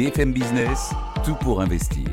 BFM Business, tout pour investir.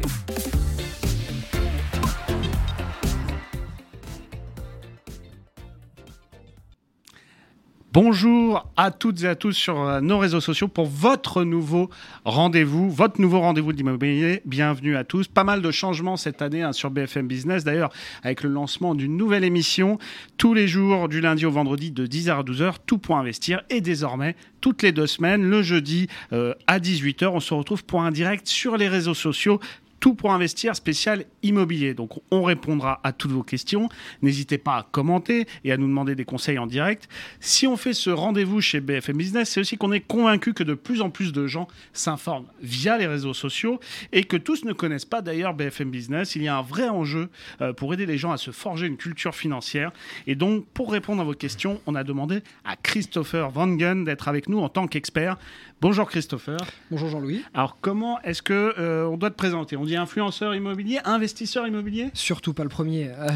Bonjour à toutes et à tous sur euh, nos réseaux sociaux pour votre nouveau rendez-vous, votre nouveau rendez-vous de l'immobilier. Bienvenue à tous. Pas mal de changements cette année hein, sur BFM Business. D'ailleurs, avec le lancement d'une nouvelle émission tous les jours du lundi au vendredi de 10h à 12h, tout pour investir. Et désormais, toutes les deux semaines, le jeudi euh, à 18h, on se retrouve pour un direct sur les réseaux sociaux tout pour investir spécial immobilier. Donc on répondra à toutes vos questions. N'hésitez pas à commenter et à nous demander des conseils en direct. Si on fait ce rendez-vous chez BFM Business, c'est aussi qu'on est convaincu que de plus en plus de gens s'informent via les réseaux sociaux et que tous ne connaissent pas d'ailleurs BFM Business. Il y a un vrai enjeu euh, pour aider les gens à se forger une culture financière. Et donc pour répondre à vos questions, on a demandé à Christopher Vangen d'être avec nous en tant qu'expert. Bonjour Christopher. Bonjour Jean-Louis. Alors comment est-ce que euh, on doit te présenter? On dit influenceur immobilier, investisseur immobilier? Surtout pas le premier. Euh,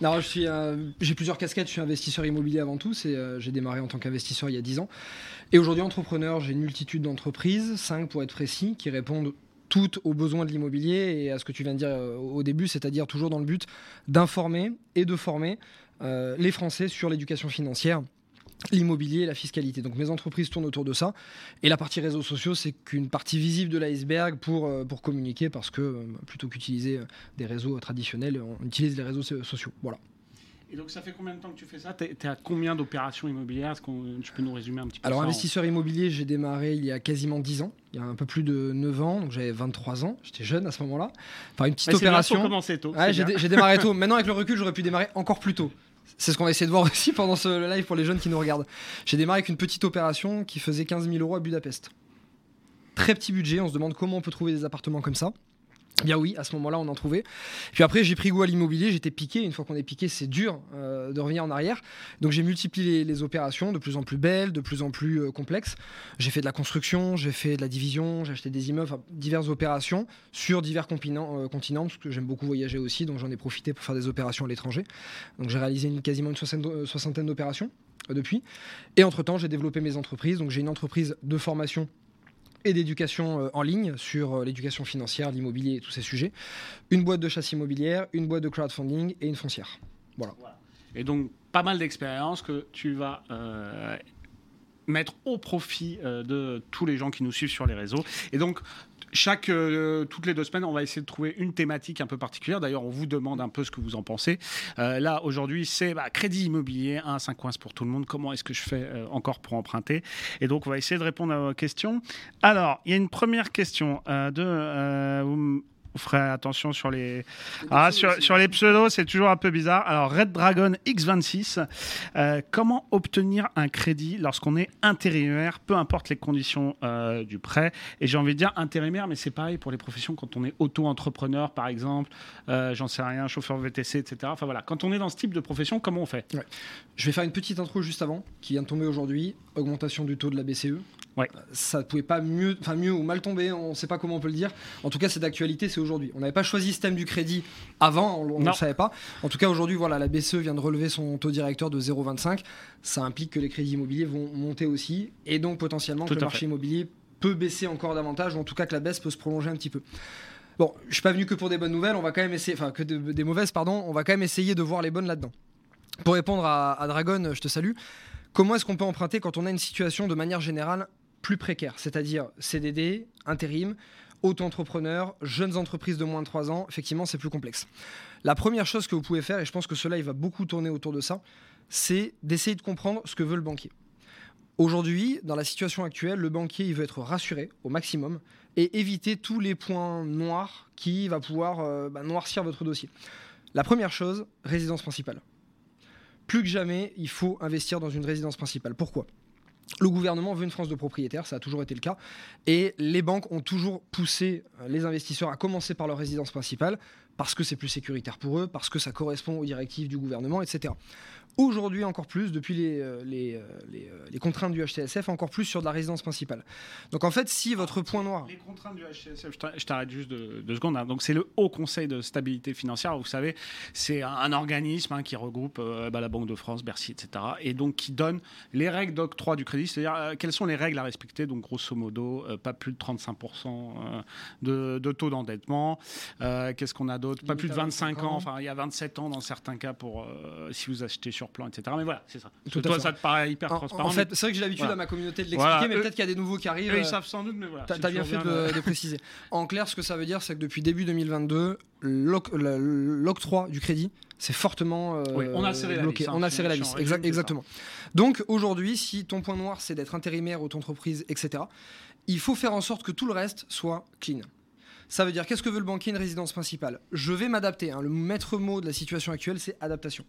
non, je suis, euh, j'ai plusieurs casquettes. Je suis investisseur immobilier avant tout. C'est, j'ai démarré en tant qu'investisseur il y a 10 ans. Et aujourd'hui entrepreneur, j'ai une multitude d'entreprises, 5 pour être précis, qui répondent toutes aux besoins de l'immobilier et à ce que tu viens de dire au début, c'est-à-dire toujours dans le but d'informer et de former les Français sur l'éducation financière l'immobilier et la fiscalité. Donc mes entreprises tournent autour de ça. Et la partie réseaux sociaux, c'est qu'une partie visible de l'iceberg pour, euh, pour communiquer parce que euh, plutôt qu'utiliser euh, des réseaux traditionnels, on utilise les réseaux sociaux. Voilà. Et donc ça fait combien de temps que tu fais ça? Tu es, à combien d'opérations immobilières? Est-ce que tu peux nous résumer un petit peu Alors investisseur immobilier, j'ai démarré il y a quasiment 10 ans, il y a un peu plus de 9 ans, donc j'avais 23 ans, j'étais jeune à ce moment-là. Enfin une petite opération. Bien, tôt. j'ai démarré tôt. Maintenant avec le recul, j'aurais pu démarrer encore plus tôt. C'est ce qu'on a essayé de voir aussi pendant ce live pour les jeunes qui nous regardent. J'ai démarré avec une petite opération qui faisait 15 000 euros à Budapest. Très petit budget, on se demande comment on peut trouver des appartements comme ça. Bien oui, à ce moment-là, on en trouvait. Puis après, j'ai pris goût à l'immobilier, j'étais piqué. Une fois qu'on est piqué, c'est dur euh, de revenir en arrière. Donc j'ai multiplié les, opérations, de plus en plus belles, de plus en plus euh, complexes. J'ai fait de la construction, j'ai fait de la division, j'ai acheté des immeubles, diverses opérations sur divers euh, continents, parce que j'aime beaucoup voyager aussi, donc j'en ai profité pour faire des opérations à l'étranger. Donc j'ai réalisé quasiment une soixantaine d'opérations depuis. Et entre-temps, j'ai développé mes entreprises. Donc j'ai une entreprise de formation et d'éducation euh, en ligne sur euh, l'éducation financière, l'immobilier et tous ces sujets. Une boîte de chasse immobilière, une boîte de crowdfunding et une foncière. Voilà. Et donc, pas mal d'expérience que tu vas euh, mettre au profit de tous les gens qui nous suivent sur les réseaux. Et donc, chaque, euh, toutes les deux semaines, on va essayer de trouver une thématique un peu particulière. D'ailleurs, on vous demande un peu ce que vous en pensez. Euh, là, aujourd'hui, c'est bah, crédit immobilier, 1 5 coins pour tout le monde. Comment est-ce que je fais euh, encore pour emprunter? Et donc, on va essayer de répondre à vos questions. Alors, il y a une première question de ferez attention sur les, ah, sur, sur, les pseudos, c'est toujours un peu bizarre. Alors, Red Dragon X26, euh, comment obtenir un crédit lorsqu'on est intérimaire, peu importe les conditions euh, du prêt? Et j'ai envie de dire intérimaire, mais c'est pareil pour les professions quand on est auto-entrepreneur, par exemple, euh, j'en sais rien, chauffeur VTC, etc. Enfin voilà, quand on est dans ce type de profession, comment on fait? Je vais faire une petite intro juste avant, qui vient de tomber aujourd'hui, augmentation du taux de la BCE. Ouais. Ça ne pouvait pas mieux, enfin mieux ou mal tomber, on ne sait pas comment on peut le dire. En tout cas, c'est d'actualité, c'est aujourd'hui. On n'avait pas choisi ce thème du crédit avant, on ne le savait pas. En tout cas, aujourd'hui, voilà, la BCE vient de relever son taux directeur de 0,25. Ça implique que les crédits immobiliers vont monter aussi, et donc potentiellement que le marché immobilier peut baisser encore davantage, ou en tout cas que la baisse peut se prolonger un petit peu. Bon, je suis pas venu que pour des bonnes nouvelles, on va quand même essayer, enfin que des mauvaises, pardon, on va quand même essayer de voir les bonnes là-dedans. Pour répondre à, à Dragon, je te salue. Comment est-ce qu'on peut emprunter quand on a une situation de manière générale plus précaires, c'est-à-dire CDD, intérim, auto-entrepreneurs, jeunes entreprises de moins de 3 ans, effectivement, c'est plus complexe. La première chose que vous pouvez faire, et je pense que cela il va beaucoup tourner autour de ça, c'est d'essayer de comprendre ce que veut le banquier. Aujourd'hui, dans la situation actuelle, le banquier il veut être rassuré au maximum et éviter tous les points noirs qui va pouvoir euh, bah, noircir votre dossier. La première chose, résidence principale. plus que jamais, il faut investir dans une résidence principale. Pourquoi? Le gouvernement veut une France de propriétaires, ça a toujours été le cas, et les banques ont toujours poussé euh, les investisseurs à commencer par leur résidence principale, parce que c'est plus sécuritaire pour eux, parce que ça correspond aux directives du gouvernement, etc. Aujourd'hui, encore plus, depuis les, euh, les, euh, euh, les, contraintes du HTSF, encore plus sur de la résidence principale. Donc en fait, si votre point noir. Les contraintes du HTSF, je t'arrête juste deux, secondes. Hein. Donc c'est le Haut Conseil de stabilité financière. Vous savez, c'est un, organisme hein, qui regroupe bah, la Banque de France, Bercy, etc. Et donc qui donne les règles d'octroi du crédit, c'est-à-dire quelles sont les règles à respecter. Donc grosso modo, pas plus de 35% de, de, taux d'endettement. Qu'est-ce qu'on a d'autre? Pas plus de 25 ans. Enfin, il y a 27 ans dans certains cas pour si vous achetez sur plan, etc. Mais voilà, c'est ça. Tout toi, ça te paraît hyper transparent. En fait, c'est vrai que j'ai l'habitude à ma communauté de l'expliquer, mais peut-être qu'il y a des nouveaux qui arrivent. ils savent sans doute, mais voilà. T'as bien fait de, préciser. En clair, ce que ça veut dire, c'est que depuis début 2022, l'octroi du crédit c'est fortement euh, on a serré bloqué. La vis, hein, on a serré la vis. exactement. Donc aujourd'hui, si ton point noir c'est d'être intérimaire, auto-entreprise, etc., il faut faire en sorte que tout le reste soit clean. Ça veut dire qu'est-ce que veut le banquier une résidence principale? Je vais m'adapter. Hein. Le maître mot de la situation actuelle, c'est adaptation.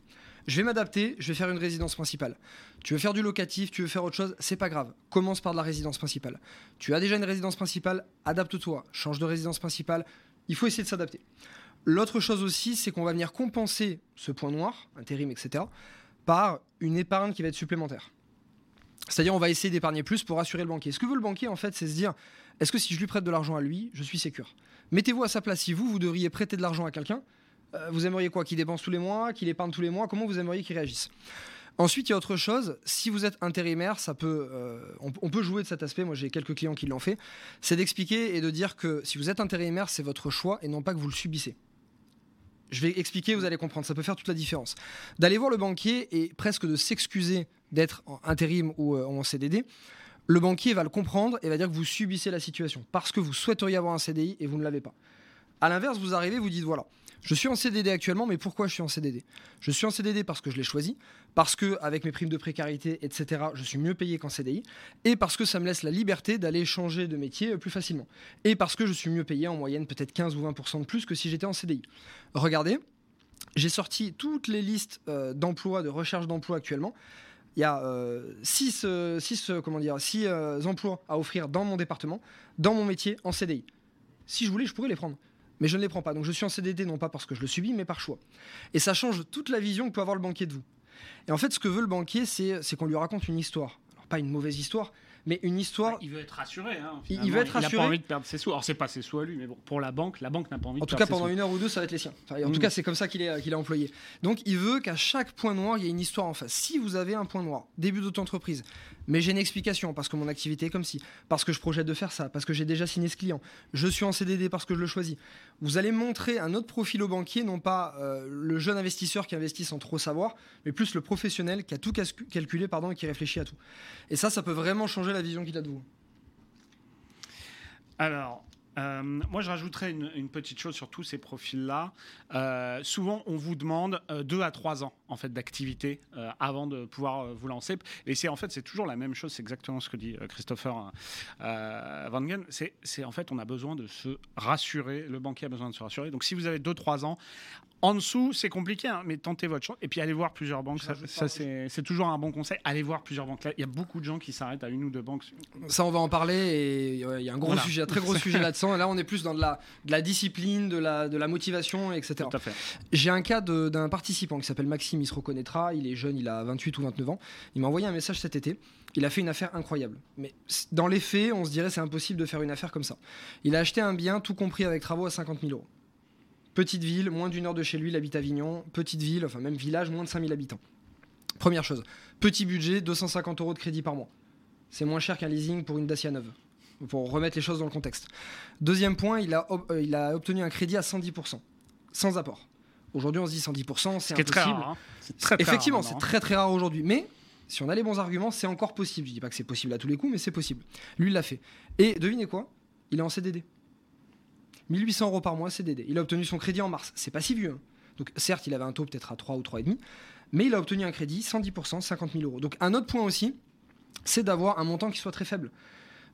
Je vais m'adapter, je vais faire une résidence principale. Tu veux faire du locatif, tu veux faire autre chose, c'est pas grave. Commence par de la résidence principale. Tu as déjà une résidence principale, adapte-toi, change de résidence principale. Il faut essayer de s'adapter. L'autre chose aussi, c'est qu'on va venir compenser ce point noir, intérim, etc., par une épargne qui va être supplémentaire. C'est-à-dire, on va essayer d'épargner plus pour rassurer le banquier. Ce que veut le banquier, en fait, c'est se dire est-ce que si je lui prête de l'argent à lui, je suis sécure? Mettez-vous à sa place. Si vous, vous devriez prêter de l'argent à quelqu'un, vous aimeriez quoi Qu'il dépense tous les mois Qu'il épargne tous les mois Comment vous aimeriez qu'il réagisse? Ensuite, il y a autre chose. Si vous êtes intérimaire, ça peut, euh, on, peut jouer de cet aspect. Moi, j'ai quelques clients qui l'ont fait. C'est d'expliquer et de dire que si vous êtes intérimaire, c'est votre choix et non pas que vous le subissez. Je vais expliquer, vous allez comprendre. Ça peut faire toute la différence. D'aller voir le banquier et presque de s'excuser d'être en intérim ou euh, en CDD le banquier va le comprendre et va dire que vous subissez la situation parce que vous souhaiteriez avoir un CDI et vous ne l'avez pas. À l'inverse, vous arrivez, vous dites voilà, je suis en CDD actuellement, mais pourquoi je suis en CDD Je suis en CDD parce que je l'ai choisi, parce que avec mes primes de précarité, etc., je suis mieux payé qu'en CDI, et parce que ça me laisse la liberté d'aller changer de métier plus facilement, et parce que je suis mieux payé en moyenne peut-être 15 ou 20% de plus que si j'étais en CDI. Regardez, j'ai sorti toutes les listes euh, d'emplois, de recherche d'emploi actuellement il y a 6 euh, six, euh, six, euh, emplois à offrir dans mon département, dans mon métier, en CDI. Si je voulais, je pourrais les prendre. Mais je ne les prends pas. Donc je suis en CDD, non pas parce que je le subis, mais par choix. Et ça change toute la vision que peut avoir le banquier de vous. Et en fait, ce que veut le banquier, c'est qu'on lui raconte une histoire. Alors, pas une mauvaise histoire, mais une histoire. Bah, il veut être rassuré. Hein, il veut être rassuré. Il n'a pas envie de perdre ses sous. Alors c'est pas ses sous à lui, mais bon, pour la banque, la banque n'a pas envie. En de tout cas, pendant une heure ou deux, ça va être les siens. en tout mm. cas, c'est comme ça qu'il est, qu'il est employé. Donc, il veut qu'à chaque point noir, il y ait une histoire en face. Si vous avez un point noir, début d'auto-entreprise, mais j'ai une explication parce que mon activité est comme si, parce que je projette de faire ça, parce que j'ai déjà signé ce client, je suis en CDD parce que je le choisis. Vous allez montrer un autre profil au banquier, non pas euh, le jeune investisseur qui investit sans trop savoir, mais plus le professionnel qui a tout calculé pardon, et qui réfléchit à tout. Et ça, ça peut vraiment changer la vision qu'il a de vous. Alors, euh, moi, je rajouterais une, petite chose sur tous ces profils-là. Euh, souvent, on vous demande euh, deux à trois ans en fait d'activité avant de pouvoir vous lancer. Et c'est en fait, c'est toujours la même chose. C'est exactement ce que dit Christopher Van Gen. C'est en fait, on a besoin de se rassurer. Le banquier a besoin de se rassurer. Donc, si vous avez deux trois ans, en dessous, c'est compliqué, hein, mais tentez votre chance. Et puis allez voir plusieurs banques. Ça, c'est toujours un bon conseil. Allez voir plusieurs banques. Il y a beaucoup de gens qui s'arrêtent à une ou deux banques. Ça, on va en parler. Et il y a un gros sujet, un très gros sujet Là, on est plus dans de la, de la discipline, de la, de la motivation, etc. J'ai un cas d'un participant qui s'appelle Maxime. Il se reconnaîtra. Il est jeune, il a 28 ou 29 ans. Il m'a envoyé un message cet été. Il a fait une affaire incroyable. Mais dans les faits, on se dirait c'est impossible de faire une affaire comme ça. Il a acheté un bien, tout compris avec travaux, à 50 000 euros. Petite ville, moins d'une heure de chez lui, il habite à Avignon. Petite ville, enfin même village, moins de 5000 habitants. Première chose. Petit budget, 250 euros de crédit par mois. C'est moins cher qu'un leasing pour une Dacia neuve. Pour remettre les choses dans le contexte. Deuxième point, il a, euh, il a obtenu un crédit à 110%, sans apport. Aujourd'hui, on se dit 110%, c'est impossible. Très rare, hein. très, Effectivement, c'est très très rare aujourd'hui. Mais si on a les bons arguments, c'est encore possible. Je dis pas que c'est possible à tous les coups, mais c'est possible. Lui, il l'a fait. Et devinez quoi? Il est en CDD. 1800 euros par mois CDD. Il a obtenu son crédit en mars. C'est pas si vieux. Hein. Donc certes, il avait un taux peut-être à 3 ou 3,5, mais il a obtenu un crédit 110%, 50 000 euros. Donc un autre point aussi, c'est d'avoir un montant qui soit très faible.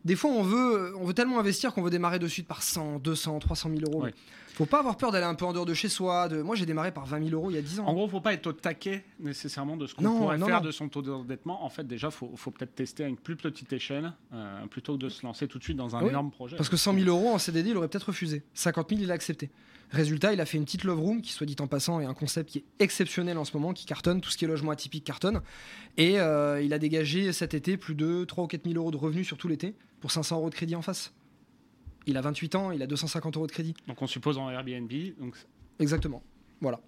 Des fois, on veut, on veut tellement investir qu'on veut démarrer de suite par 100, 200, 300 000 euros. Faut pas avoir peur d'aller un peu en dehors de chez soi. De... Moi, j'ai démarré par 20 000 euros il y a 10 ans. En gros, faut pas être au taquet nécessairement de ce qu'on pourrait faire de son taux d'endettement. En fait, déjà, faut, faut peut-être tester à une plus petite échelle euh, plutôt que de se lancer tout de suite dans un énorme projet. Parce que 100 000 euros en CDD, il aurait peut-être refusé. 50 000, il a accepté. Résultat, il a fait une petite love room qui, soit dit en passant, est un concept qui est exceptionnel en ce moment, qui cartonne. Tout ce qui est logement atypique cartonne. Et euh, il a dégagé cet été plus de 3 ou 4 000 euros de revenus sur tout l'été pour 500 euros de crédit en face. Il a 28 ans, il a 250 euros de crédit. Donc on suppose en Airbnb. Donc... Exactement. Voilà.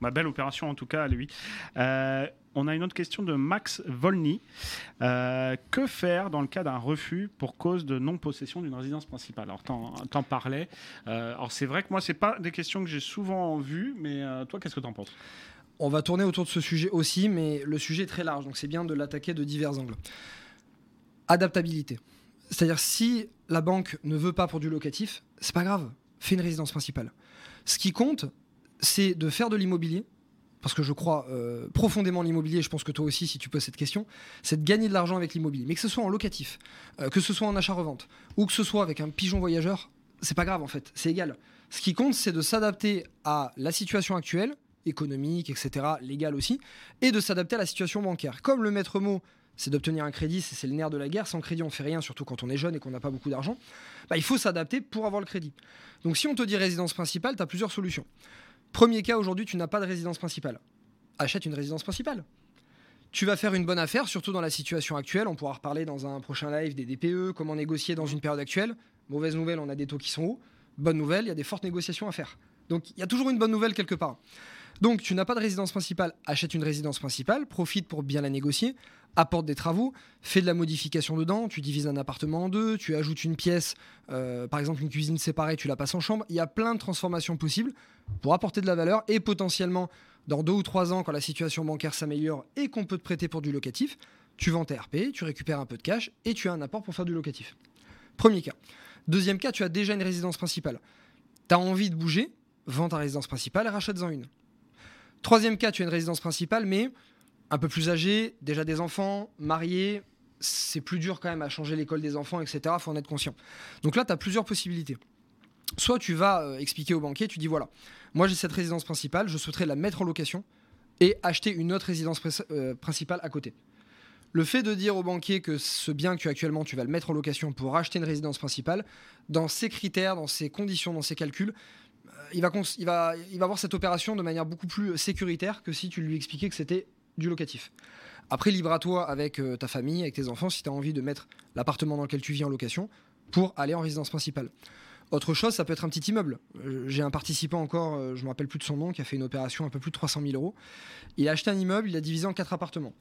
Ma belle opération en tout cas à lui. Euh, on a une autre question de Max Volny. Euh, que faire dans le cas d'un refus pour cause de non-possession d'une résidence principale? Alors, t'en parlais. Euh, alors, c'est vrai que moi, c'est pas des questions que j'ai souvent vues, mais toi, qu'est-ce que t'en penses? On va tourner autour de ce sujet aussi, mais le sujet est très large, donc c'est bien de l'attaquer de divers angles. Adaptabilité. C'est-à-dire, si la banque ne veut pas pour du locatif, c'est pas grave, fais une résidence principale. Ce qui compte, c'est de faire de l'immobilier, parce que je crois euh, profondément l'immobilier, je pense que toi aussi, si tu poses cette question, c'est de gagner de l'argent avec l'immobilier. Mais que ce soit en locatif, euh, que ce soit en achat-revente, ou que ce soit avec un pigeon voyageur, c'est pas grave en fait, c'est égal. Ce qui compte, c'est de s'adapter à la situation actuelle, économique, etc., légale aussi, et de s'adapter à la situation bancaire. Comme le maître mot c'est d'obtenir un crédit, c'est le nerf de la guerre. Sans crédit, on fait rien, surtout quand on est jeune et qu'on n'a pas beaucoup d'argent. Bah, il faut s'adapter pour avoir le crédit. Donc si on te dit résidence principale, tu as plusieurs solutions. Premier cas, aujourd'hui, tu n'as pas de résidence principale. Achète une résidence principale. Tu vas faire une bonne affaire, surtout dans la situation actuelle. On pourra reparler dans un prochain live des DPE, comment négocier dans une période actuelle. Mauvaise nouvelle, on a des taux qui sont hauts. Bonne nouvelle, il y a des fortes négociations à faire. Donc il y a toujours une bonne nouvelle quelque part. Donc tu n'as pas de résidence principale, achète une résidence principale, profite pour bien la négocier, apporte des travaux, fais de la modification dedans, tu divises un appartement en deux, tu ajoutes une pièce, euh, par exemple une cuisine séparée, tu la passes en chambre. Il y a plein de transformations possibles pour apporter de la valeur et potentiellement dans deux ou trois ans, quand la situation bancaire s'améliore et qu'on peut te prêter pour du locatif, tu vends tes RP, tu récupères un peu de cash et tu as un apport pour faire du locatif. Premier cas. Deuxième cas, tu as déjà une résidence principale. Tu as envie de bouger, vends ta résidence principale et rachète-en une. Troisième cas, tu as une résidence principale, mais un peu plus âgé, déjà des enfants, marié, c'est plus dur quand même à changer l'école des enfants, etc. Faut en être conscient. Donc là, tu as plusieurs possibilités. Soit tu vas euh, expliquer au banquier, tu dis voilà, moi j'ai cette résidence principale, je souhaiterais la mettre en location et acheter une autre résidence euh, principale à côté. Le fait de dire au banquier que ce bien que tu as actuellement, tu vas le mettre en location pour acheter une résidence principale, dans ces critères, dans ces conditions, dans ces calculs, il va, voir cette opération de manière beaucoup plus sécuritaire que si tu lui expliquais que c'était du locatif. Après, libre à toi avec euh, ta famille, avec tes enfants, si tu as envie de mettre l'appartement dans lequel tu vis en location pour aller en résidence principale. Autre chose, ça peut être un petit immeuble. Euh, j'ai un participant encore, je ne me rappelle plus de son nom, qui a fait une opération un peu plus de 300 000 euros. Il a acheté un immeuble, il a divisé en quatre appartements.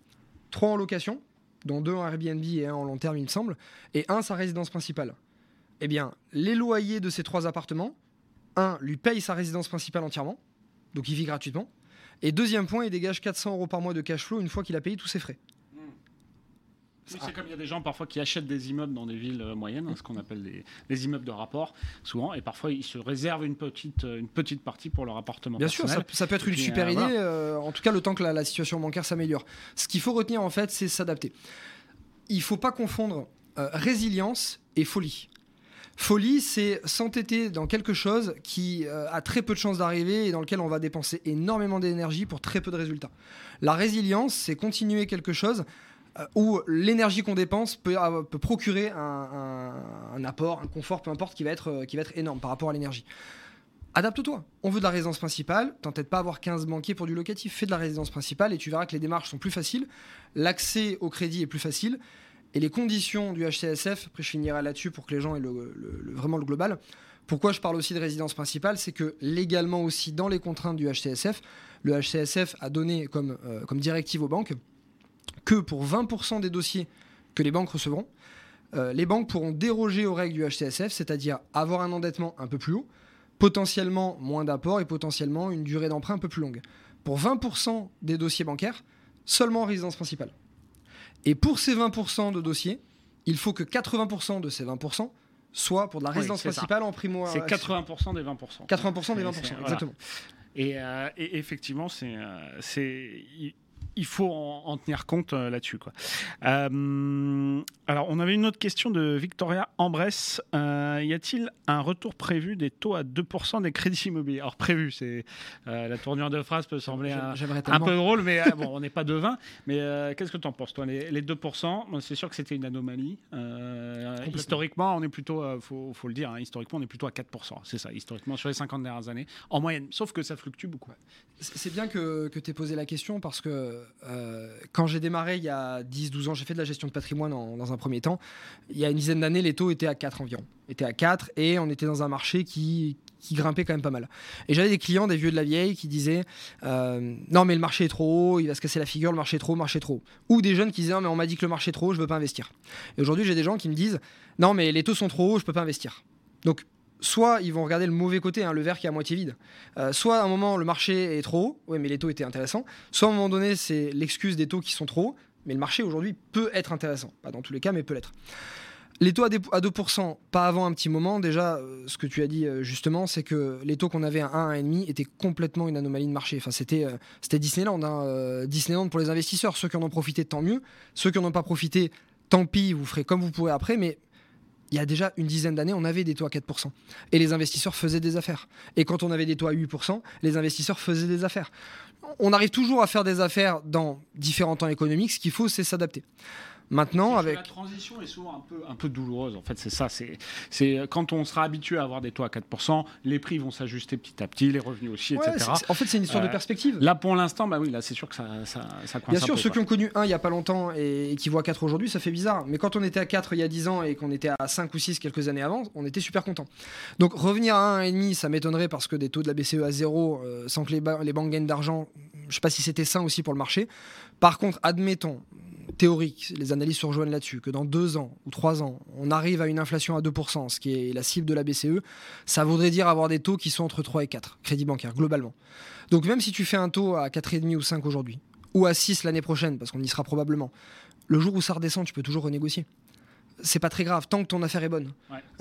Trois en location, dont deux en Airbnb et un en long terme, il me semble, et un sa résidence principale. Eh bien, les loyers de ces trois appartements, un, lui paye sa résidence principale entièrement, donc il vit gratuitement. Et deuxième point, il dégage 400 euros par mois de cash flow une fois qu'il a payé tous ses frais. C'est comme il y a des gens parfois qui achètent des immeubles dans des villes euh, moyennes, hein, ce qu'on appelle des, immeubles de rapport, souvent, et parfois ils se réservent une petite, euh, une petite partie pour leur appartement. Bien sûr, ça, peut être une super euh, idée, en tout cas le temps que la, situation bancaire s'améliore. Ce qu'il faut retenir en fait, c'est s'adapter. Il ne faut pas confondre résilience et folie. Folie, c'est s'entêter dans quelque chose qui euh, a très peu de chances d'arriver et dans lequel on va dépenser énormément d'énergie pour très peu de résultats. La résilience, c'est continuer quelque chose euh, où l'énergie qu'on dépense peut, euh, procurer un, apport, un confort, peu importe, qui va être, énorme par rapport à l'énergie. Adapte-toi. On veut de la résidence principale. T'entête pas avoir 15 banquiers pour du locatif. Fais de la résidence principale et tu verras que les démarches sont plus faciles. L'accès au crédit est plus facile. Et les conditions du HCSF, après je finirai là-dessus pour que les gens aient vraiment le global. Pourquoi je parle aussi de résidence principale C'est que légalement aussi, dans les contraintes du HCSF, le HCSF a donné comme, euh, comme directive aux banques que pour 20% des dossiers que les banques recevront, euh, les banques pourront déroger aux règles du HCSF, c'est-à-dire avoir un endettement un peu plus haut, potentiellement moins d'apport et potentiellement une durée d'emprunt un peu plus longue. Pour 20% des dossiers bancaires, seulement résidence principale. Et pour ces 20% de dossiers, il faut que 80% de ces 20% soient pour de la résidence principale en primo. C'est 80% des 20%. 80% des 20%, exactement. Et, euh, et, effectivement, c'est, euh, c'est, il faut en, tenir compte là-dessus. Quoi. alors, on avait une autre question de Victoria Ambresse. y a-t-il un retour prévu des taux à 2% des crédits immobiliers? Alors, prévu, c'est la tournure de phrase peut sembler un, un, peu drôle, mais bon, on n'est pas devin. Mais qu'est-ce que tu en penses, toi les, les 2%, c'est sûr que c'était une anomalie. historiquement, on est plutôt, il faut, faut, le dire, hein, historiquement, on est plutôt à 4%. C'est ça, historiquement, sur les 50 dernières années, en moyenne. Sauf que ça fluctue beaucoup. C'est bien que, que tu aies posé la question parce que euh, quand j'ai démarré il y a 10-12 ans, j'ai fait de la gestion de patrimoine dans un premier temps. Il y a une dizaine d'années, les taux étaient à 4 environ. Étaient à 4 et on était dans un marché qui, qui grimpait quand même pas mal. Et j'avais des clients, des vieux de la vieille, qui disaient euh, Non, mais le marché est trop haut, il va se casser la figure, le marché est trop, le marché est trop. Ou des jeunes qui disaient Non, mais on m'a dit que le marché est trop haut, je veux pas investir. Et aujourd'hui, j'ai des gens qui me disent Non, mais les taux sont trop hauts, je peux pas investir. Donc, soit ils vont regarder le mauvais côté, hein, le verre qui est à moitié vide. Euh, soit à un moment, le marché est trop haut, oui, mais les taux étaient intéressants. Soit à un moment donné, c'est l'excuse des taux qui sont trop hauts, mais le marché aujourd'hui peut être intéressant. Pas dans tous les cas, mais peut l'être. Les taux à 2%, pas avant un petit moment, déjà, euh, ce que tu as dit euh, justement, c'est que les taux qu'on avait à 1, 1,5 étaient complètement une anomalie de marché. Enfin, c'était, c'était Disneyland. Hein, Disneyland pour les investisseurs. Ceux qui en ont profité, tant mieux. Ceux qui n'en ont pas profité, tant pis, vous ferez comme vous pourrez après. Mais il y a déjà une dizaine d'années, on avait des taux à 4%. Et les investisseurs faisaient des affaires. Et quand on avait des taux à 8%, les investisseurs faisaient des affaires. On arrive toujours à faire des affaires dans différents temps économiques. Ce qu'il faut, c'est s'adapter. Maintenant, avec. La transition est souvent un peu, un peu douloureuse. En fait, c'est ça. C'est quand on sera habitué à avoir des taux à 4%, les prix vont s'ajuster petit à petit, les revenus aussi, etc. En fait, c'est une histoire de euh, perspective. Là, pour l'instant, bah oui, là, c'est sûr que ça, ça, ça coince Bien sûr, ceux qui ont connu 1 il n'y a pas longtemps et, qui voient 4 aujourd'hui, ça fait bizarre. Mais quand on était à 4 il y a 10 ans et qu'on était à 5 ou 6 quelques années avant, on était super content. Donc, revenir à 1,5, ça m'étonnerait parce que des taux de la BCE à 0, euh, sans que les, les banques gagnent d'argent, je ne sais pas si c'était sain aussi pour le marché. Par contre, admettons, théorique, les analyses se rejoignent là-dessus, que dans deux ans ou trois ans, on arrive à une inflation à 2%, ce qui est la cible de la BCE, ça voudrait dire avoir des taux qui sont entre 3 et 4, crédit bancaire, globalement. Donc même si tu fais un taux à 4,5 ou 5 aujourd'hui, ou à 6 l'année prochaine, parce qu'on y sera probablement, le jour où ça redescend, tu peux toujours renégocier c'est pas très grave tant que ton affaire est bonne.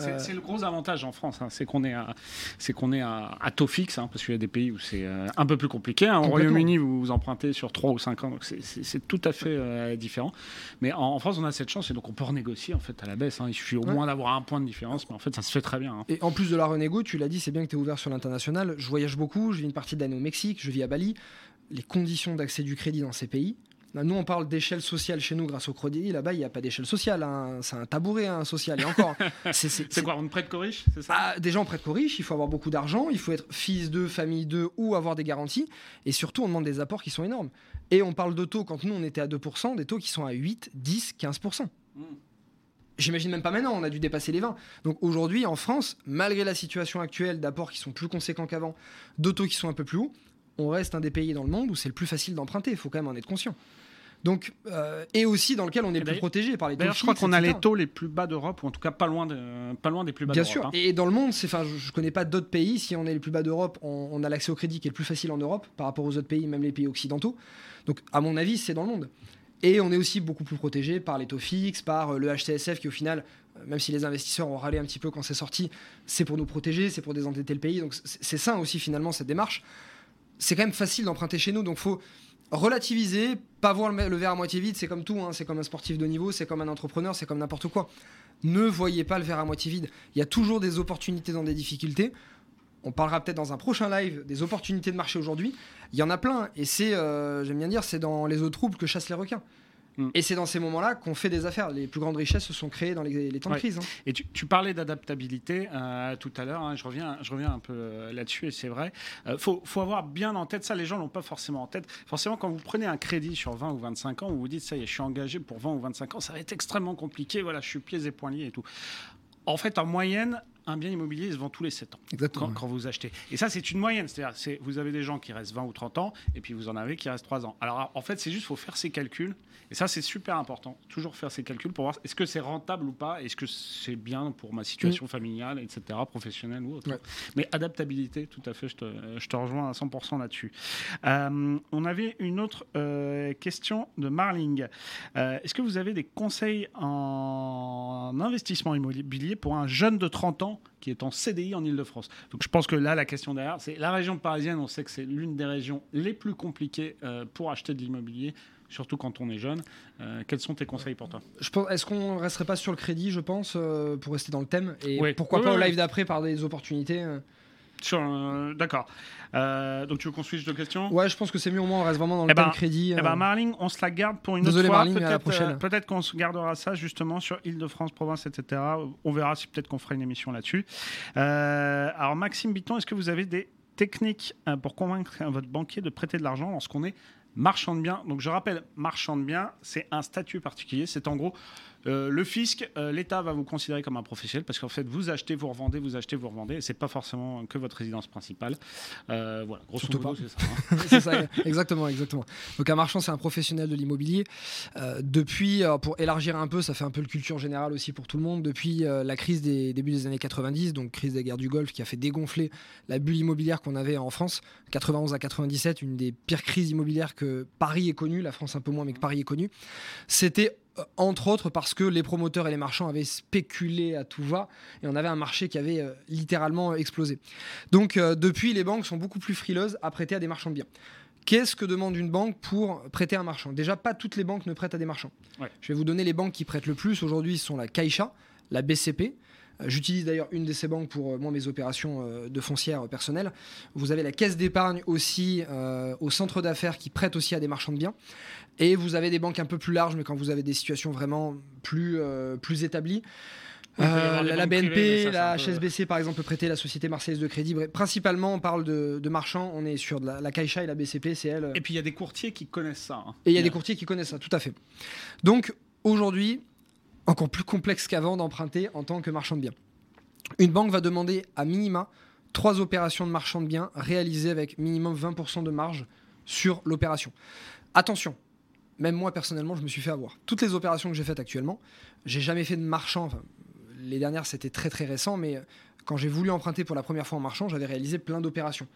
Euh, c'est le gros avantage en France, hein. c'est qu'on est à, c'est qu'on est à, taux fixe, hein, parce qu'il y a des pays où c'est euh, un peu plus compliqué. Hein. Au Royaume-Uni, vous, vous empruntez sur 3 ou 5 ans, donc c'est tout à fait euh, différent. Mais en, France, on a cette chance et donc on peut renégocier en fait à la baisse. Il suffit au moins d'avoir un point de différence, mais en fait, ça se fait très bien. Et en plus de la renégo, tu l'as dit, c'est bien que tu es ouvert sur l'international. Je voyage beaucoup, je vis une partie d'année au Mexique, je vis à Bali. Les conditions d'accès du crédit dans ces pays, nous, on parle d'échelle sociale chez nous grâce au crédit. Là-bas, il n'y a pas d'échelle sociale. Hein. C'est un tabouret hein, social. Et encore. c'est quoi On prête corrige C'est ça? Ah, Déjà, on prête corrige. Il faut avoir beaucoup d'argent. Il faut être fils de, famille de ou avoir des garanties. Et surtout, on demande des apports qui sont énormes. Et on parle de taux, quand nous, on était à 2%, des taux qui sont à 8, 10, 15%. J'imagine même pas maintenant, on a dû dépasser les 20. Donc aujourd'hui, en France, malgré la situation actuelle d'apports qui sont plus conséquents qu'avant, de taux qui sont un peu plus hauts, on reste un des pays dans le monde où c'est le plus facile d'emprunter. Il faut quand même en être conscient. Donc, euh, et aussi dans lequel on est le plus protégé par les taux je crois qu'on a les taux les plus bas d'Europe, ou en tout cas pas loin, de, pas loin des plus bas Bien sûr. Hein. Et dans le monde, je ne connais pas d'autres pays. Si on est les plus bas d'Europe, on, a l'accès au crédit qui est le plus facile en Europe par rapport aux autres pays, même les pays occidentaux. Donc, à mon avis, c'est dans le monde. Et on est aussi beaucoup plus protégé par les taux fixes, par euh, le HTSF qui, au final, euh, même si les investisseurs ont râlé un petit peu quand c'est sorti, c'est pour nous protéger, c'est pour désendetter le pays. Donc, c'est sain aussi, finalement, cette démarche. C'est quand même facile d'emprunter chez nous. Donc, faut relativiser, pas voir le, verre à moitié vide, c'est comme tout, hein. c'est comme un sportif de niveau, c'est comme un entrepreneur, c'est comme n'importe quoi. Ne voyez pas le verre à moitié vide. Il y a toujours des opportunités dans des difficultés. On parlera peut-être dans un prochain live des opportunités de marché aujourd'hui. Il y en a plein, et c'est, euh, j'aime bien dire, c'est dans les eaux troubles que chassent les requins. Mm. Et c'est dans ces moments-là qu'on fait des affaires. Les plus grandes richesses se sont créées dans les, temps de crise. Hein. Et tu, parlais d'adaptabilité euh, tout à l'heure. Hein. je, reviens, je reviens un peu euh, là-dessus et c'est vrai. Il euh, faut, faut, avoir bien en tête ça. Les gens l'ont pas forcément en tête. Forcément, quand vous prenez un crédit sur 20 ou 25 ans, vous vous dites ça y est, je suis engagé pour 20 ou 25 ans, ça va être extrêmement compliqué. Voilà, je suis pieds et poings liés et tout. En fait, en moyenne, un bien immobilier se vend tous les 7 ans Exactement. Quand, vous achetez. Et ça, c'est une moyenne. C'est-à-dire, vous avez des gens qui restent 20 ou 30 ans, et puis vous en avez qui restent 3 ans. Alors, en fait, c'est juste, il faut faire ses calculs. Et ça, c'est super important. Toujours faire ses calculs pour voir est-ce que c'est rentable ou pas, est-ce que c'est bien pour ma situation mm. familiale, etc., professionnelle ou autre. Mais adaptabilité, tout à fait, je te, rejoins à 100% là-dessus. Euh, on avait une autre euh, question de Marling. Euh, est-ce que vous avez des conseils en investissement immobilier pour un jeune de 30 ans qui est en CDI en Ile-de-France. Donc je pense que là, la question derrière, c'est la région parisienne, on sait que c'est l'une des régions les plus compliquées euh, pour acheter de l'immobilier surtout quand on est jeune. Euh, quels sont tes conseils pour toi? Est-ce qu'on ne resterait pas sur le crédit, je pense, euh, pour rester dans le thème? Et pourquoi pas au live d'après par des opportunités euh D'accord. donc tu veux qu'on switch de question? Ouais, je pense que c'est mieux au moins, on reste vraiment dans le eh ben, crédit. Eh ben Marling, on se la garde pour une autre fois. Peut-être peut qu'on se gardera ça justement sur Île-de-France, province, etc. On verra si peut-être qu'on fera une émission là-dessus. alors Maxime Bitton, est-ce que vous avez des techniques pour convaincre votre banquier de prêter de l'argent lorsqu'on est marchand de biens? Donc je rappelle, marchand de biens, c'est un statut particulier. C'est en gros euh, le fisc, euh, l'État va vous considérer comme un professionnel parce qu'en fait, vous achetez, vous revendez, vous achetez, vous revendez. C'est pas forcément que votre résidence principale. Euh, voilà, grosso modo, c'est ça. Hein. c'est ça, exactement, exactement. Donc un marchand, c'est un professionnel de l'immobilier. depuis, pour élargir un peu, ça fait un peu le culture générale aussi pour tout le monde. Depuis la crise des débuts des années 90, donc crise des guerres du Golfe, qui a fait dégonfler la bulle immobilière qu'on avait en France, 91 à 97, une des pires crises immobilières que Paris est connue, la France un peu moins, mais que Paris est connue. C'était entre autres parce que les promoteurs et les marchands avaient spéculé à tout va et on avait un marché qui avait euh, littéralement explosé. Donc euh, depuis, les banques sont beaucoup plus frileuses à prêter à des marchands de biens. Qu'est-ce que demande une banque pour prêter à un marchand? Déjà, pas toutes les banques ne prêtent à des marchands. Je vais vous donner les banques qui prêtent le plus aujourd'hui, ce sont la Caixa, la BCP, J'utilise d'ailleurs une de ces banques pour moi mes opérations de foncière personnelles. Vous avez la caisse d'épargne aussi au centre d'affaires qui prête aussi à des marchands de biens. Et vous avez des banques un peu plus larges, mais quand vous avez des situations vraiment plus, euh, plus établies. Euh, la, BNP, la HSBC par exemple peut prêter la Société Marseillaise de Crédit. principalement, on parle de, marchands, on est sur de la, la Caixa et la BCP, c'est elle. Et puis il y a des courtiers qui connaissent ça. Hein. Et il y a des courtiers qui connaissent ça, tout à fait. Donc aujourd'hui, encore plus complexe qu'avant d'emprunter en tant que marchand de biens. Une banque va demander à minima trois opérations de marchand de biens réalisées avec minimum 20% de marge sur l'opération. Attention, même moi personnellement, je me suis fait avoir. Toutes les opérations que j'ai faites actuellement, j'ai jamais fait de marchand. les dernières, c'était très très récent, mais quand j'ai voulu emprunter pour la première fois en marchand, j'avais réalisé plein d'opérations.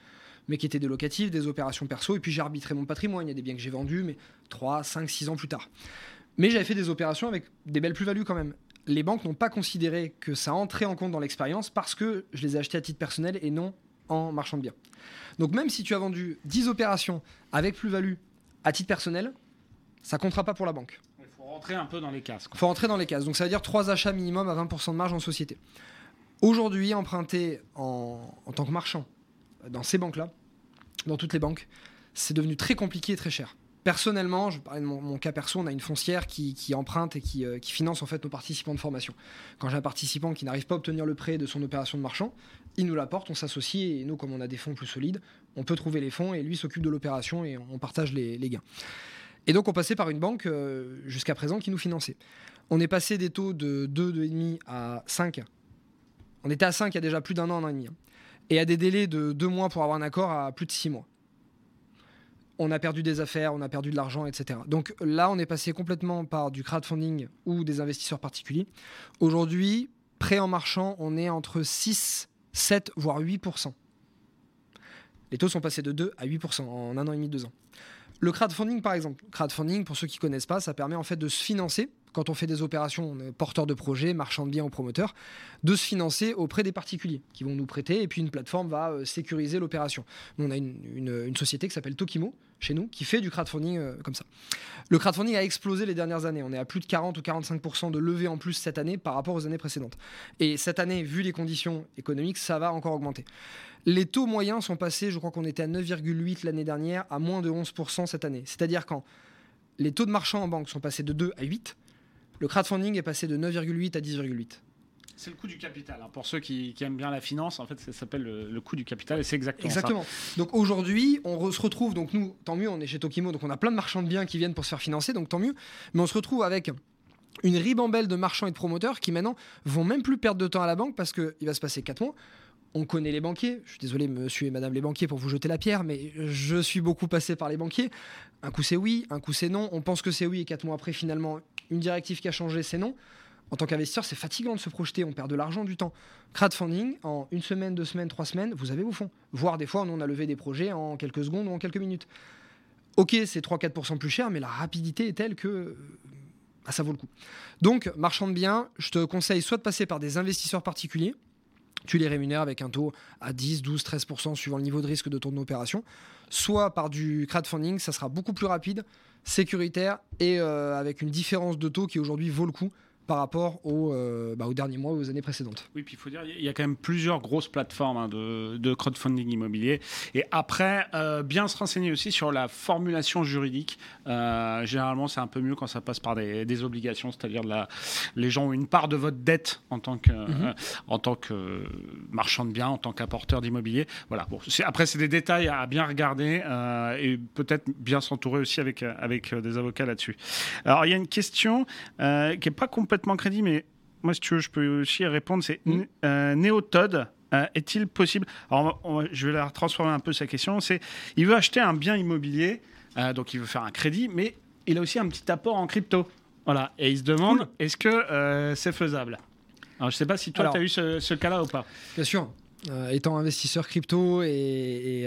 Mais qui étaient des locatifs, des opérations perso, et puis j'ai arbitré mon patrimoine. Il y a des biens que j'ai vendus, mais 3, 5, 6 ans plus tard. Mais j'avais fait des opérations avec des belles plus-values quand même. Les banques n'ont pas considéré que ça entrait en compte dans l'expérience parce que je les ai achetés à titre personnel et non en marchand de biens. Donc même si tu as vendu 10 opérations avec plus-value à titre personnel, ça comptera pas pour la banque. Il faut rentrer un peu dans les cases. Il faut rentrer dans les cases. Donc ça veut dire trois achats minimum à 20% de marge en société. Aujourd'hui, emprunter en, tant que marchand dans ces banques-là, dans toutes les banques, c'est devenu très compliqué et très cher. Personnellement, je parler de mon, cas perso, on a une foncière qui, emprunte et qui, euh, qui, finance en fait nos participants de formation. Quand j'ai un participant qui n'arrive pas à obtenir le prêt de son opération de marchand, il nous l'apporte, on s'associe et nous, comme on a des fonds plus solides, on peut trouver les fonds et lui s'occupe de l'opération et on partage les, les gains. Et donc on passait par une banque euh, jusqu'à présent qui nous finançait. On est passé des taux de 2, 2,5 à 5. On était à 5 il y a déjà plus d'un an, un an et demi. Hein. Et à des délais de 2 mois pour avoir un accord à plus de 6 mois. On a perdu des affaires, on a perdu de l'argent, etc. Donc là, on est passé complètement par du crowdfunding ou des investisseurs particuliers. Aujourd'hui, prêt en marchand, on est entre 6, 7, voire 8%. Les taux sont passés de 2 à 8% en un an et demi, deux ans. Le crowdfunding, par exemple. Crowdfunding, pour ceux qui ne connaissent pas, ça permet en fait de se financer quand on fait des opérations, porteurs de projets, marchands de biens ou promoteurs, de se financer auprès des particuliers qui vont nous prêter et puis une plateforme va euh, sécuriser l'opération. on a une, société qui s'appelle Tokimo chez nous qui fait du crowdfunding euh, comme ça. Le crowdfunding a explosé les dernières années. On est à plus de 40 ou 45% de levée en plus cette année par rapport aux années précédentes. Et cette année, vu les conditions économiques, ça va encore augmenter. Les taux moyens sont passés, je crois qu'on était à 9,8 l'année dernière, à moins de 11% cette année. C'est-à-dire quand les taux de marchand en banque sont passés de 2 à 8, le crowdfunding est passé de 9,8 à 10,8. C'est le coût du capital. Hein. Pour ceux qui, aiment bien la finance, en fait, ça s'appelle le, coût du capital et c'est exactement, exactement. Donc aujourd'hui, on se retrouve, donc nous, tant mieux, on est chez Tokimo, donc on a plein de marchands de biens qui viennent pour se faire financer, donc tant mieux. Mais on se retrouve avec une ribambelle de marchands et de promoteurs qui maintenant vont même plus perdre de temps à la banque parce qu'il va se passer 4 mois on connaît les banquiers. Je suis désolé, monsieur et madame les banquiers, pour vous jeter la pierre, mais je suis beaucoup passé par les banquiers. Un coup c'est oui, un coup c'est non. On pense que c'est oui et quatre mois après, finalement, une directive qui a changé, c'est non. En tant qu'investisseur, c'est fatigant de se projeter, on perd de l'argent, du temps. Crowdfunding, en une semaine, deux semaines, trois semaines, vous avez vos fonds. Voire des fois, on a levé des projets en quelques secondes ou en quelques minutes. Ok, c'est 3-4% plus cher, mais la rapidité est telle que bah, ça vaut le coup. Donc, marchand de biens, je te conseille soit de passer par des investisseurs particuliers, tu les rémunères avec un taux à 10, 12, 13% suivant le niveau de risque de ton opération. Soit par du crowdfunding, ça sera beaucoup plus rapide, sécuritaire et euh, avec une différence de taux qui aujourd'hui vaut le coup par rapport au, euh, bah, aux derniers mois ou aux années précédentes. Oui, puis il faut dire, il y a quand même plusieurs grosses plateformes hein, de, crowdfunding immobilier. Et après, euh, bien se renseigner aussi sur la formulation juridique. Euh, généralement, c'est un peu mieux quand ça passe par des, obligations, c'est-à-dire la, les gens ont une part de votre dette en tant que, mhm. en tant que marchand de biens, en tant qu'apporteur d'immobilier. Voilà. Bon, après, c'est des détails à bien regarder et peut-être bien s'entourer aussi avec, avec des avocats là-dessus. Alors, il y a une question qui n'est pas complètement complètement crédit, mais moi, si tu veux, je peux aussi répondre. C'est mm. euh, Néotode. Euh, est-il possible? Alors, je vais la transformer un peu sa question. C'est, il veut acheter un bien immobilier, euh, donc il veut faire un crédit, mais il a aussi un petit apport en crypto. Voilà. Et il se demande, est-ce que c'est faisable? Alors, je sais pas si toi, tu as eu ce, cas-là ou pas. Bien sûr. étant investisseur crypto et,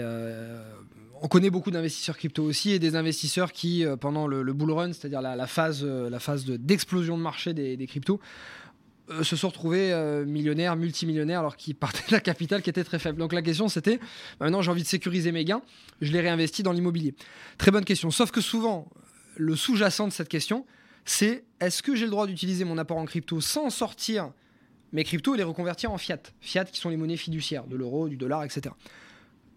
on connaît beaucoup d'investisseurs crypto aussi et des investisseurs qui, euh, pendant le, bull run, c'est-à-dire la, phase, euh, la phase d'explosion de, marché des, cryptos, euh, se sont retrouvés millionnaires, multimillionnaires, alors qu'ils partaient d'un capital qui était très faible. Donc la question c'était, maintenant j'ai envie de sécuriser mes gains, je les réinvestis dans l'immobilier. Très bonne question. Sauf que souvent, le sous-jacent de cette question, c'est est-ce que j'ai le droit d'utiliser mon apport en crypto sans sortir mes cryptos et les reconvertir en fiat? Fiat qui sont les monnaies fiduciaires, de l'euro, du dollar, etc.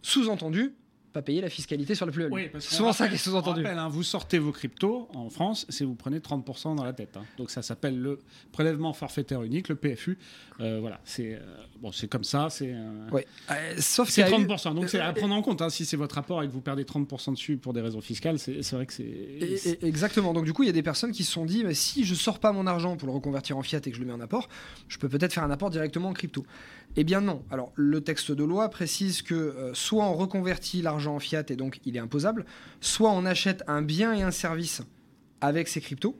Sous-entendu, pas payer la fiscalité sur le plus-value. Oui, Souvent ça qui est sous-entendu. Hein, vous sortez vos cryptos en France, c'est vous prenez 30% dans la tête. Hein. Donc ça s'appelle le prélèvement forfaitaire unique, le PFU. Euh, voilà, c'est euh, bon, c'est comme ça, c'est. Euh, ouais. sauf c'est 30%. Donc c'est à prendre en compte. Hein, si c'est votre rapport et que vous perdez 30% dessus pour des raisons fiscales, c'est vrai que c'est. Exactement. Donc du coup, il y a des personnes qui se sont dit, mais si je sors pas mon argent pour le reconvertir en fiat et que je le mets en apport, je peux peut-être faire un apport directement en crypto. Eh bien non. Alors le texte de loi précise que euh, soit on reconvertit l'argent en fiat et donc il est imposable, soit on achète un bien et un service avec ces cryptos.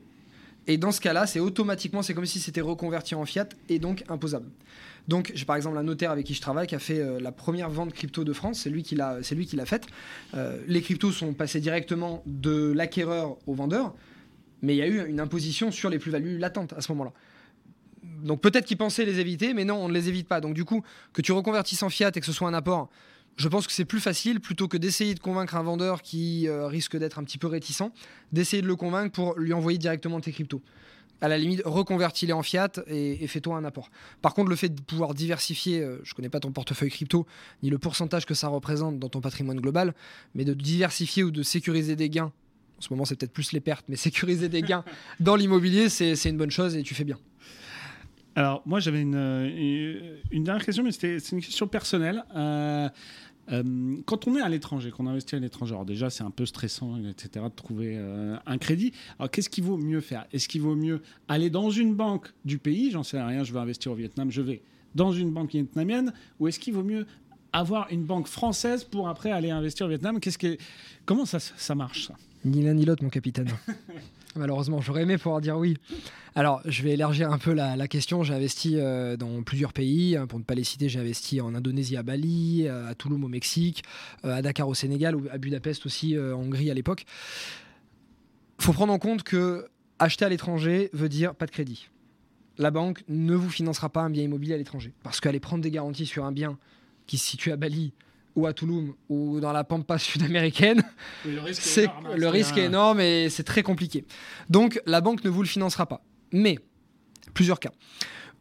Et dans ce cas-là, c'est automatiquement, c'est comme si c'était reconverti en fiat et donc imposable. Donc, j'ai par exemple un notaire avec qui je travaille qui a fait euh, la première vente crypto de France, c'est lui qui l'a, faite. Euh, les cryptos sont passés directement de l'acquéreur au vendeur, mais il y a eu une imposition sur les plus-values latentes à ce moment-là donc peut-être qu'ils pensaient les éviter, mais non, on ne les évite pas. Donc du coup, que tu reconvertisses en fiat et que ce soit un apport, je pense que c'est plus facile plutôt que d'essayer de convaincre un vendeur qui euh, risque d'être un petit peu réticent, d'essayer de le convaincre pour lui envoyer directement tes cryptos. À la limite, reconvertis-les en fiat et, fais-toi un apport. Par contre, le fait de pouvoir diversifier, euh, je ne connais pas ton portefeuille crypto, ni le pourcentage que ça représente dans ton patrimoine global, mais de diversifier ou de sécuriser des gains, en ce moment c'est peut-être plus les pertes, mais sécuriser des gains dans l'immobilier, c'est une bonne chose et tu fais bien. Alors, moi, j'avais une, euh, une, dernière question, mais c'était une question personnelle. Euh, euh, quand on est à l'étranger, qu'on investit à l'étranger, alors déjà c'est un peu stressant, etc., de trouver un crédit. Alors qu'est-ce qu'il vaut mieux faire? Est-ce qu'il vaut mieux aller dans une banque du pays? J'en sais rien, je veux investir au Vietnam, je vais dans une banque vietnamienne, ou est-ce qu'il vaut mieux avoir une banque française pour après aller investir au Vietnam? Qu'est-ce que, comment ça, ça marche ça? Ni l'un ni l'autre, mon capitaine. Malheureusement, j'aurais aimé pouvoir dire oui. Alors, je vais élargir un peu la, question. J'ai investi euh, dans plusieurs pays. Hein, pour ne pas les citer, j'ai investi en Indonésie, à Bali, euh, à Toulouse au Mexique, euh, à Dakar au Sénégal, à Budapest aussi, en Hongrie à l'époque. Il faut prendre en compte que acheter à l'étranger veut dire pas de crédit. La banque ne vous financera pas un bien immobilier à l'étranger. Parce qu'aller prendre des garanties sur un bien qui se situe à Bali, ou à Toulouse ou dans la pampa sud-américaine, le risque, est énorme, hein, le risque est énorme et c'est très compliqué. Donc la banque ne vous le financera pas. Mais, plusieurs cas.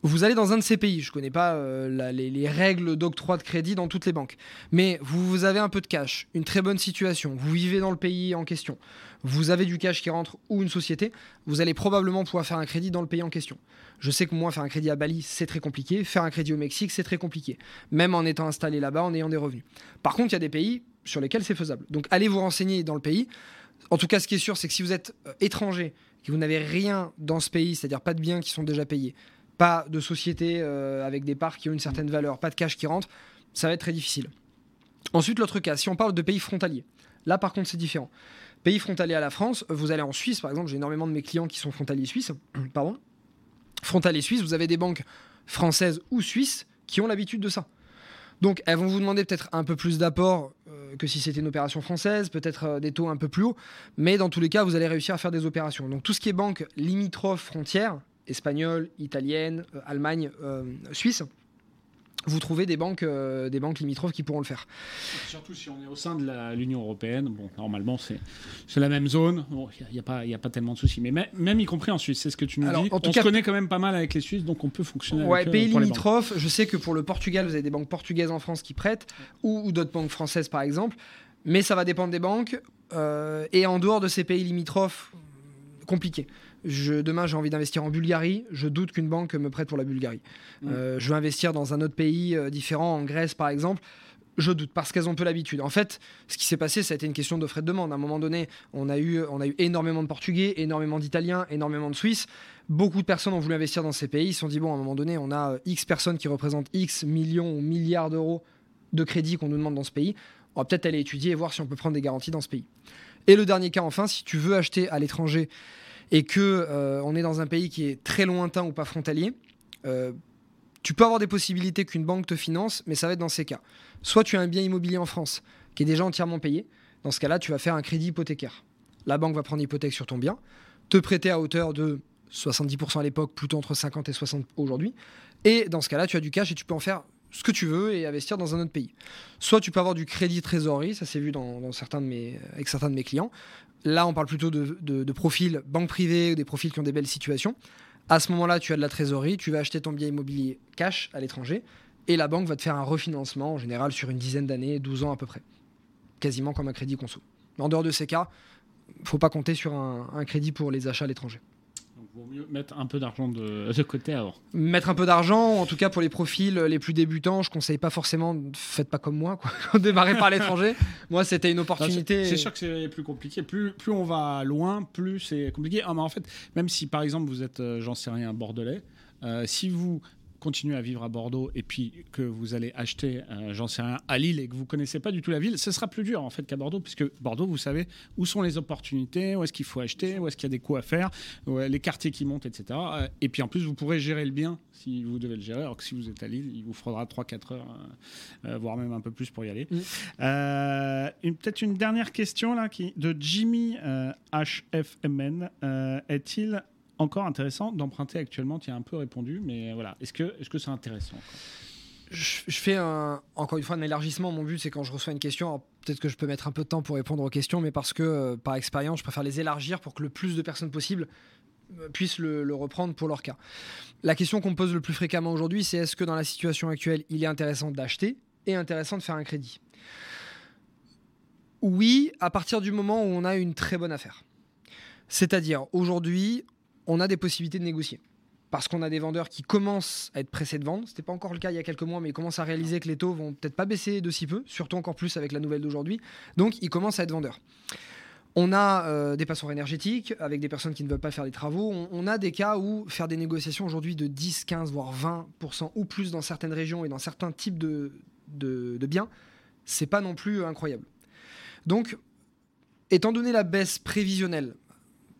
Vous allez dans un de ces pays, je ne connais pas euh, les, règles d'octroi de crédit dans toutes les banques, mais vous, avez un peu de cash, une très bonne situation, vous vivez dans le pays en question, vous avez du cash qui rentre ou une société, vous allez probablement pouvoir faire un crédit dans le pays en question. Je sais que moi, faire un crédit à Bali, c'est très compliqué, faire un crédit au Mexique, c'est très compliqué, même en étant installé là-bas, en ayant des revenus. Par contre, il y a des pays sur lesquels c'est faisable. Donc allez vous renseigner dans le pays. En tout cas, ce qui est sûr, c'est que si vous êtes euh, étranger, que vous n'avez rien dans ce pays, c'est-à-dire pas de biens qui sont déjà payés, pas de société euh, avec des parts qui ont une certaine valeur, pas de cash qui rentre, ça va être très difficile. Ensuite, l'autre cas, si on parle de pays frontaliers, là par contre c'est différent. Pays frontalier à la France, vous allez en Suisse par exemple, j'ai énormément de mes clients qui sont frontaliers suisses, pardon. Frontaliers suisses, vous avez des banques françaises ou suisses qui ont l'habitude de ça. Donc elles vont vous demander peut-être un peu plus d'apport euh, que si c'était une opération française, peut-être euh, des taux un peu plus hauts, mais dans tous les cas, vous allez réussir à faire des opérations. Donc tout ce qui est banque limitrophe frontière, espagnole, italienne, euh, Allemagne, Suisse, vous trouvez des banques, euh, des banques limitrophes qui pourront le faire. Surtout si on est au sein de l'Union européenne, bon, normalement c'est la même zone, il bon, n'y a, pas, a pas tellement de soucis, mais même, y compris en Suisse, c'est ce que tu nous dis. En on se connaît quand même pas mal avec les Suisses, donc on peut fonctionner ouais, avec pays limitrophes, je sais que pour le Portugal, vous avez des banques portugaises en France qui prêtent, ou, d'autres banques françaises par exemple, mais ça va dépendre des banques, euh, et en dehors de ces pays limitrophes, compliqué demain, j'ai envie d'investir en Bulgarie. Je doute qu'une banque me prête pour la Bulgarie. Mm. Euh, je veux investir dans un autre pays euh, différent, en Grèce par exemple. Je doute parce qu'elles ont peu l'habitude. En fait, ce qui s'est passé, ça a été une question de frais de demande. À un moment donné, on a eu, on a eu énormément de Portugais, énormément d'Italiens, énormément de Suisses. Beaucoup de personnes ont voulu investir dans ces pays. Ils se sont dit, bon, à un moment donné, on a euh, X personnes qui représentent X millions ou milliards d'euros de crédit qu'on nous demande dans ce pays. On va peut-être aller étudier et voir si on peut prendre des garanties dans ce pays. Et le dernier cas, enfin, si tu veux acheter à l'étranger et que euh, on est dans un pays qui est très lointain ou pas frontalier, euh, tu peux avoir des possibilités qu'une banque te finance, mais ça va être dans ces cas. Soit tu as un bien immobilier en France qui est déjà entièrement payé. Dans ce cas-là, tu vas faire un crédit hypothécaire. La banque va prendre hypothèque sur ton bien, te prêter à hauteur de 70% à l'époque, plutôt entre 50 et 60 aujourd'hui. Et dans ce cas-là, tu as du cash et tu peux en faire ce que tu veux et investir dans un autre pays. Soit tu peux avoir du crédit trésorerie, ça s'est vu avec certains de mes clients. Là, on parle plutôt de, profils banque privée ou des profils qui ont des belles situations. À ce moment-là, tu as de la trésorerie, tu vas acheter ton bien immobilier cash à l'étranger et la banque va te faire un refinancement en général sur une dizaine d'années, 12 ans à peu près. Quasiment comme un crédit conso. En dehors de ces cas, faut pas compter sur un crédit pour les achats à l'étranger vaut mieux mettre un peu d'argent de, côté avant. Mettre un peu d'argent, en tout cas pour les profils les plus débutants, je conseille pas forcément, faites pas comme moi, quoi. démarrer par l'étranger. moi, c'était une opportunité. C'est sûr que c'est plus compliqué. Plus, plus on va loin, plus c'est compliqué. Ah, mais en fait, même si par exemple vous êtes, euh, j'en sais rien, bordelais, euh, si vous continuez à vivre à Bordeaux et puis que vous allez acheter, euh, j'en sais rien, à Lille et que vous connaissez pas du tout la ville, ce sera plus dur en fait qu'à Bordeaux, puisque Bordeaux, vous savez où sont les opportunités, où est-ce qu'il faut acheter, où est-ce qu'il y a des coûts à faire, les quartiers qui montent, etc. Euh, et puis en plus, vous pourrez gérer le bien si vous devez le gérer, alors que si vous êtes à Lille, il vous faudra 3-4 heures, euh, voire même un peu plus pour y aller. Mm. Peut-être une dernière question là, qui, de Jimmy HFMN. Est-il encore intéressant d'emprunter actuellement Tu as un peu répondu, mais voilà. Est-ce que c'est -ce que intéressant je, fais encore une fois un élargissement. Mon but, c'est quand je reçois une question, peut-être que je peux mettre un peu de temps pour répondre aux questions, mais parce que euh, par expérience, je préfère les élargir pour que le plus de personnes possible euh, puissent le, le reprendre pour leur cas. La question qu'on me pose le plus fréquemment aujourd'hui, c'est est-ce que dans la situation actuelle, il est intéressant d'acheter et intéressant de faire un crédit? Oui, à partir du moment où on a une très bonne affaire. C'est-à-dire, aujourd'hui, on a des possibilités de négocier. Parce qu'on a des vendeurs qui commencent à être pressés de vendre. Ce n'était pas encore le cas il y a quelques mois, mais ils commencent à réaliser que les taux vont peut-être pas baisser de si peu, surtout encore plus avec la nouvelle d'aujourd'hui. Donc, ils commencent à être vendeurs. On a euh, des passoires énergétiques avec des personnes qui ne veulent pas faire des travaux. On, a des cas où faire des négociations aujourd'hui de 10, 15, voire 20% ou plus dans certaines régions et dans certains types de, de, de biens, c'est pas non plus incroyable. Donc, étant donné la baisse prévisionnelle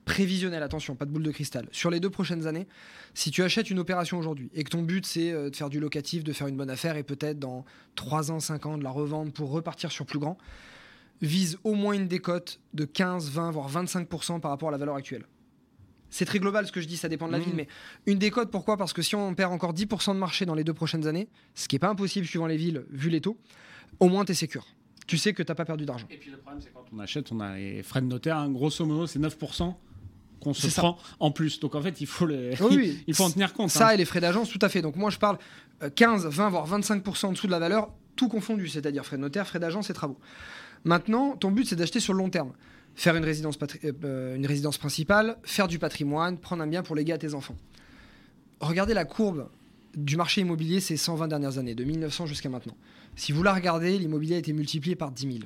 prévisionnel, attention, pas de boule de cristal, sur les deux prochaines années, si tu achètes une opération aujourd'hui et que ton but c'est euh, de faire du locatif, de faire une bonne affaire et peut-être dans 3 ans, 5 ans de la revendre pour repartir sur plus grand, vise au moins une décote de 15, 20, voire 25% par rapport à la valeur actuelle. C'est très global ce que je dis, ça dépend de la mmh. ville, mais une décote, pourquoi? Parce que si on perd encore 10% de marché dans les deux prochaines années, ce qui n'est pas impossible suivant les villes, vu les taux, au moins tu es sécure. Tu sais que tu n'as pas perdu d'argent. Et puis le problème, c'est quand on achète, on a les frais de notaire, hein, grosso modo, c'est 9% qu'on se prend en plus. Donc en fait, il faut, il faut en tenir compte. Ça hein. et les frais d'agence, tout à fait. Donc moi, je parle 15, euh, 20, voire 25% en dessous de la valeur, tout confondu, c'est-à-dire frais de notaire, frais d'agence et travaux. Maintenant, ton but, c'est d'acheter sur le long terme. Faire une résidence, euh, euh, une résidence principale, faire du patrimoine, prendre un bien pour léguer à tes enfants. Regardez la courbe du marché immobilier ces 120 dernières années, de 1900 jusqu'à maintenant. Si vous la regardez, l'immobilier a été multiplié par 10 000.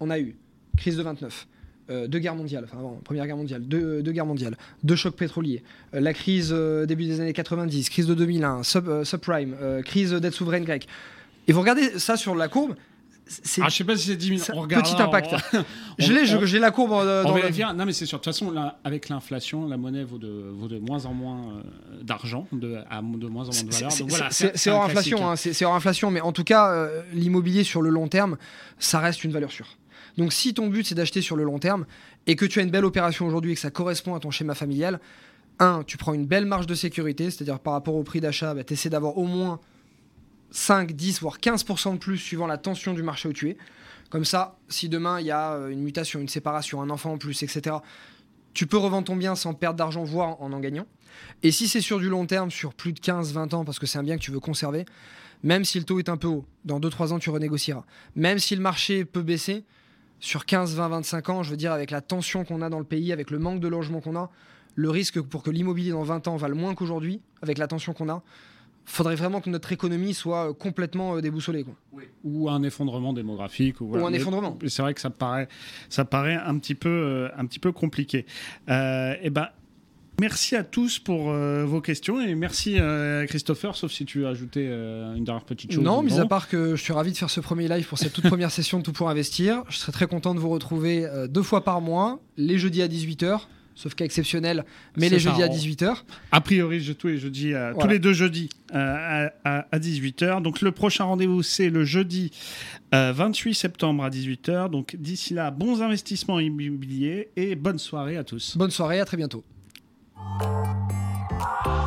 On a eu crise de 29, euh, deux guerres mondiales, enfin première guerre mondiale, deux, guerres mondiales, deux chocs pétroliers, euh, la crise euh, début des années 90, crise de 2001, subprime, crise dette souveraine grecque. Et vous regardez ça sur la courbe, c'est ah, je sais pas si c'est 10 000. petit impact. je l'ai, j'ai la courbe. dans on Non, mais c'est sûr. De toute façon, là, avec l'inflation, la monnaie vaut de, vaut de moins en moins d'argent, de, de moins en moins de valeur. voilà, c'est hors inflation. Hein, c'est hors inflation, mais en tout cas, l'immobilier sur le long terme, ça reste une valeur sûre. Donc si ton but c'est d'acheter sur le long terme et que tu as une belle opération aujourd'hui et que ça correspond à ton schéma familial, un, tu prends une belle marge de sécurité, c'est-à-dire par rapport au prix d'achat, bah, tu essaies d'avoir au moins 5, 10, voire 15% de plus suivant la tension du marché où tu es. Comme ça, si demain il y a une mutation, une séparation, un enfant en plus, etc., tu peux revendre ton bien sans perdre d'argent, voire en en gagnant. Et si c'est sur du long terme, sur plus de 15-20 ans, parce que c'est un bien que tu veux conserver, même si le taux est un peu haut, dans 2-3 ans, tu renégocieras. Même si le marché peut baisser, sur 15, 20, 25 ans, je veux dire, avec la tension qu'on a dans le pays, avec le manque de logement qu'on a, le risque pour que l'immobilier dans 20 ans vale moins qu'aujourd'hui, avec la tension qu'on a, faudrait vraiment que notre économie soit complètement euh, déboussolée. Quoi. Ou un effondrement démographique. Ou, un effondrement. C'est vrai que ça paraît, ça paraît un, petit peu, euh, un petit peu compliqué. Euh, et eh ben, Merci à tous pour euh, vos questions et merci euh, Christopher, sauf si tu veux ajouter euh, une dernière petite chose. Non, mis à part que je suis ravi de faire ce premier live pour cette toute première session de Tout pour investir. Je serais très content de vous retrouver deux fois par mois, les jeudis à 18h. Sauf cas exceptionnel, mais les jeudis à 18h. A priori, je, tous les jeudis, tous les deux jeudis à, 18h. Donc le prochain rendez-vous, c'est le jeudi 28 septembre à 18h. Donc d'ici là, bons investissements immobiliers et bonne soirée à tous. Bonne soirée, à très bientôt.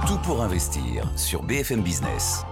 Tout pour investir sur BFM Business.